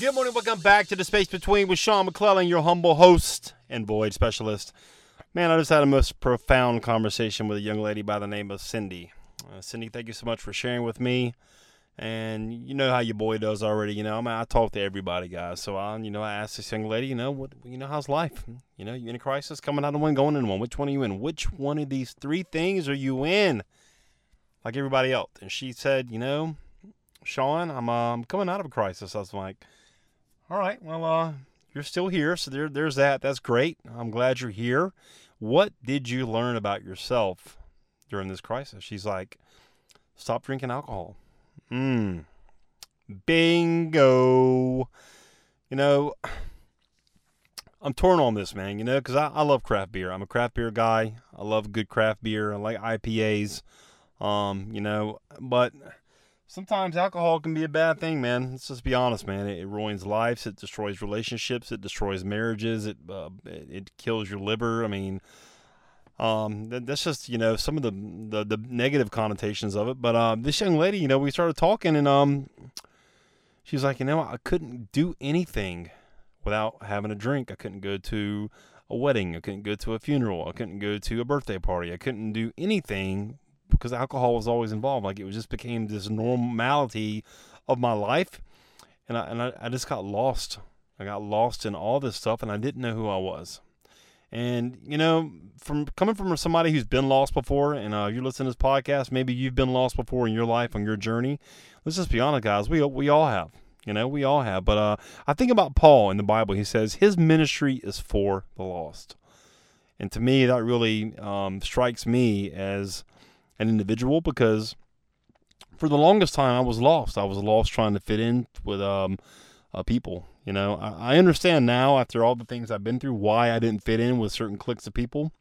Good morning. Welcome back to the Space Between with Sean McClellan, your humble host and void specialist. Man, I just had a most profound conversation with a young lady by the name of Cindy. Uh, Cindy, thank you so much for sharing with me. And you know how your boy does already. You know, I mean, I talk to everybody, guys. So I, you know, I asked this young lady, you know, what, you know, how's life? You know, you in a crisis, coming out of one, going in one. Which one are you in? Which one of these three things are you in? Like everybody else. And she said, you know, Sean, I'm um, coming out of a crisis. I was like, all right, well, uh, you're still here, so there, there's that. That's great. I'm glad you're here. What did you learn about yourself during this crisis? She's like, stop drinking alcohol. Mmm. Bingo. You know, I'm torn on this, man, you know, because I, I love craft beer. I'm a craft beer guy. I love good craft beer. I like IPAs, um, you know, but sometimes alcohol can be a bad thing, man. Let's just be honest, man. It, it ruins lives. It destroys relationships. It destroys marriages. It, uh, it, it kills your liver. I mean, um, that, that's just you know some of the, the the negative connotations of it. But um, this young lady, you know, we started talking, and um, she's like, you know, I couldn't do anything without having a drink. I couldn't go to a wedding. I couldn't go to a funeral. I couldn't go to a birthday party. I couldn't do anything because alcohol was always involved. Like it just became this normality of my life, and I and I, I just got lost. I got lost in all this stuff, and I didn't know who I was. And you know, from coming from somebody who's been lost before, and uh, you're listening to this podcast, maybe you've been lost before in your life on your journey. Let's just be honest, guys. We we all have. You know, we all have. But uh, I think about Paul in the Bible. He says his ministry is for the lost, and to me, that really um, strikes me as an individual because for the longest time I was lost. I was lost trying to fit in with um, uh, people you know, I, I understand now after all the things I've been through why I didn't fit in with certain cliques of people.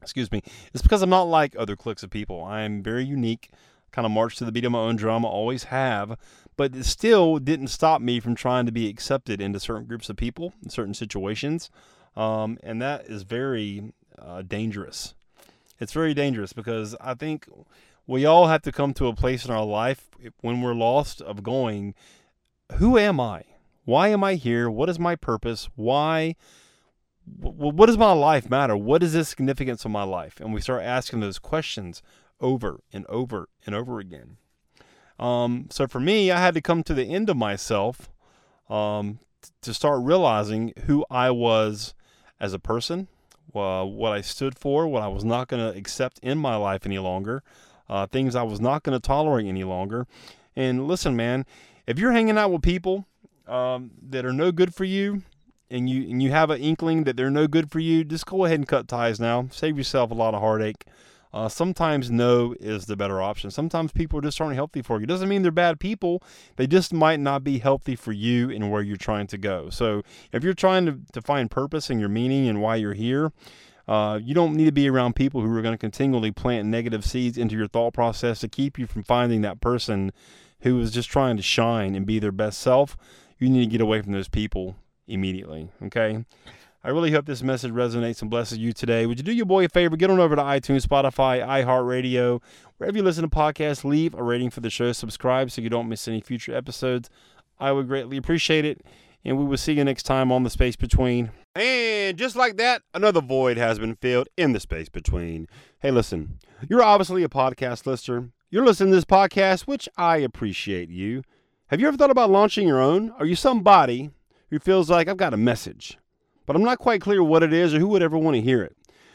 Excuse me. It's because I'm not like other cliques of people. I am very unique. Kind of march to the beat of my own drum. Always have. But it still didn't stop me from trying to be accepted into certain groups of people in certain situations. Um, and that is very uh, dangerous. It's very dangerous because I think we all have to come to a place in our life when we're lost of going, who am I? Why am I here? What is my purpose? Why? What does my life matter? What is the significance of my life? And we start asking those questions over and over and over again. Um, so for me, I had to come to the end of myself um, to start realizing who I was as a person, uh, what I stood for, what I was not going to accept in my life any longer, uh, things I was not going to tolerate any longer. And listen, man, if you're hanging out with people um, that are no good for you, and you and you have an inkling that they're no good for you, just go ahead and cut ties now. Save yourself a lot of heartache. Uh, sometimes no is the better option. Sometimes people just aren't healthy for you. Doesn't mean they're bad people. They just might not be healthy for you and where you're trying to go. So if you're trying to, to find purpose and your meaning and why you're here, uh, you don't need to be around people who are going to continually plant negative seeds into your thought process to keep you from finding that person who is just trying to shine and be their best self you need to get away from those people immediately. Okay. I really hope this message resonates and blesses you today. Would you do your boy a favor? Get on over to iTunes, Spotify, iHeartRadio, wherever you listen to podcasts. Leave a rating for the show. Subscribe so you don't miss any future episodes. I would greatly appreciate it. And we will see you next time on the space between. And just like that, another void has been filled in the space between. Hey, listen, you're obviously a podcast listener. You're listening to this podcast, which I appreciate you. Have you ever thought about launching your own? Are you somebody who feels like I've got a message, but I'm not quite clear what it is or who would ever want to hear it?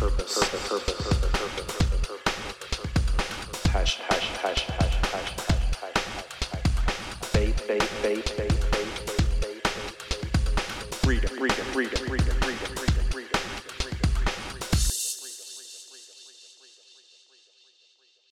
Purpose. purpose, purpose, purpose, purpose, purpose, purpose. Passion, passion, passion, passion, passion, passion, passion, faith, faith, faith, faith,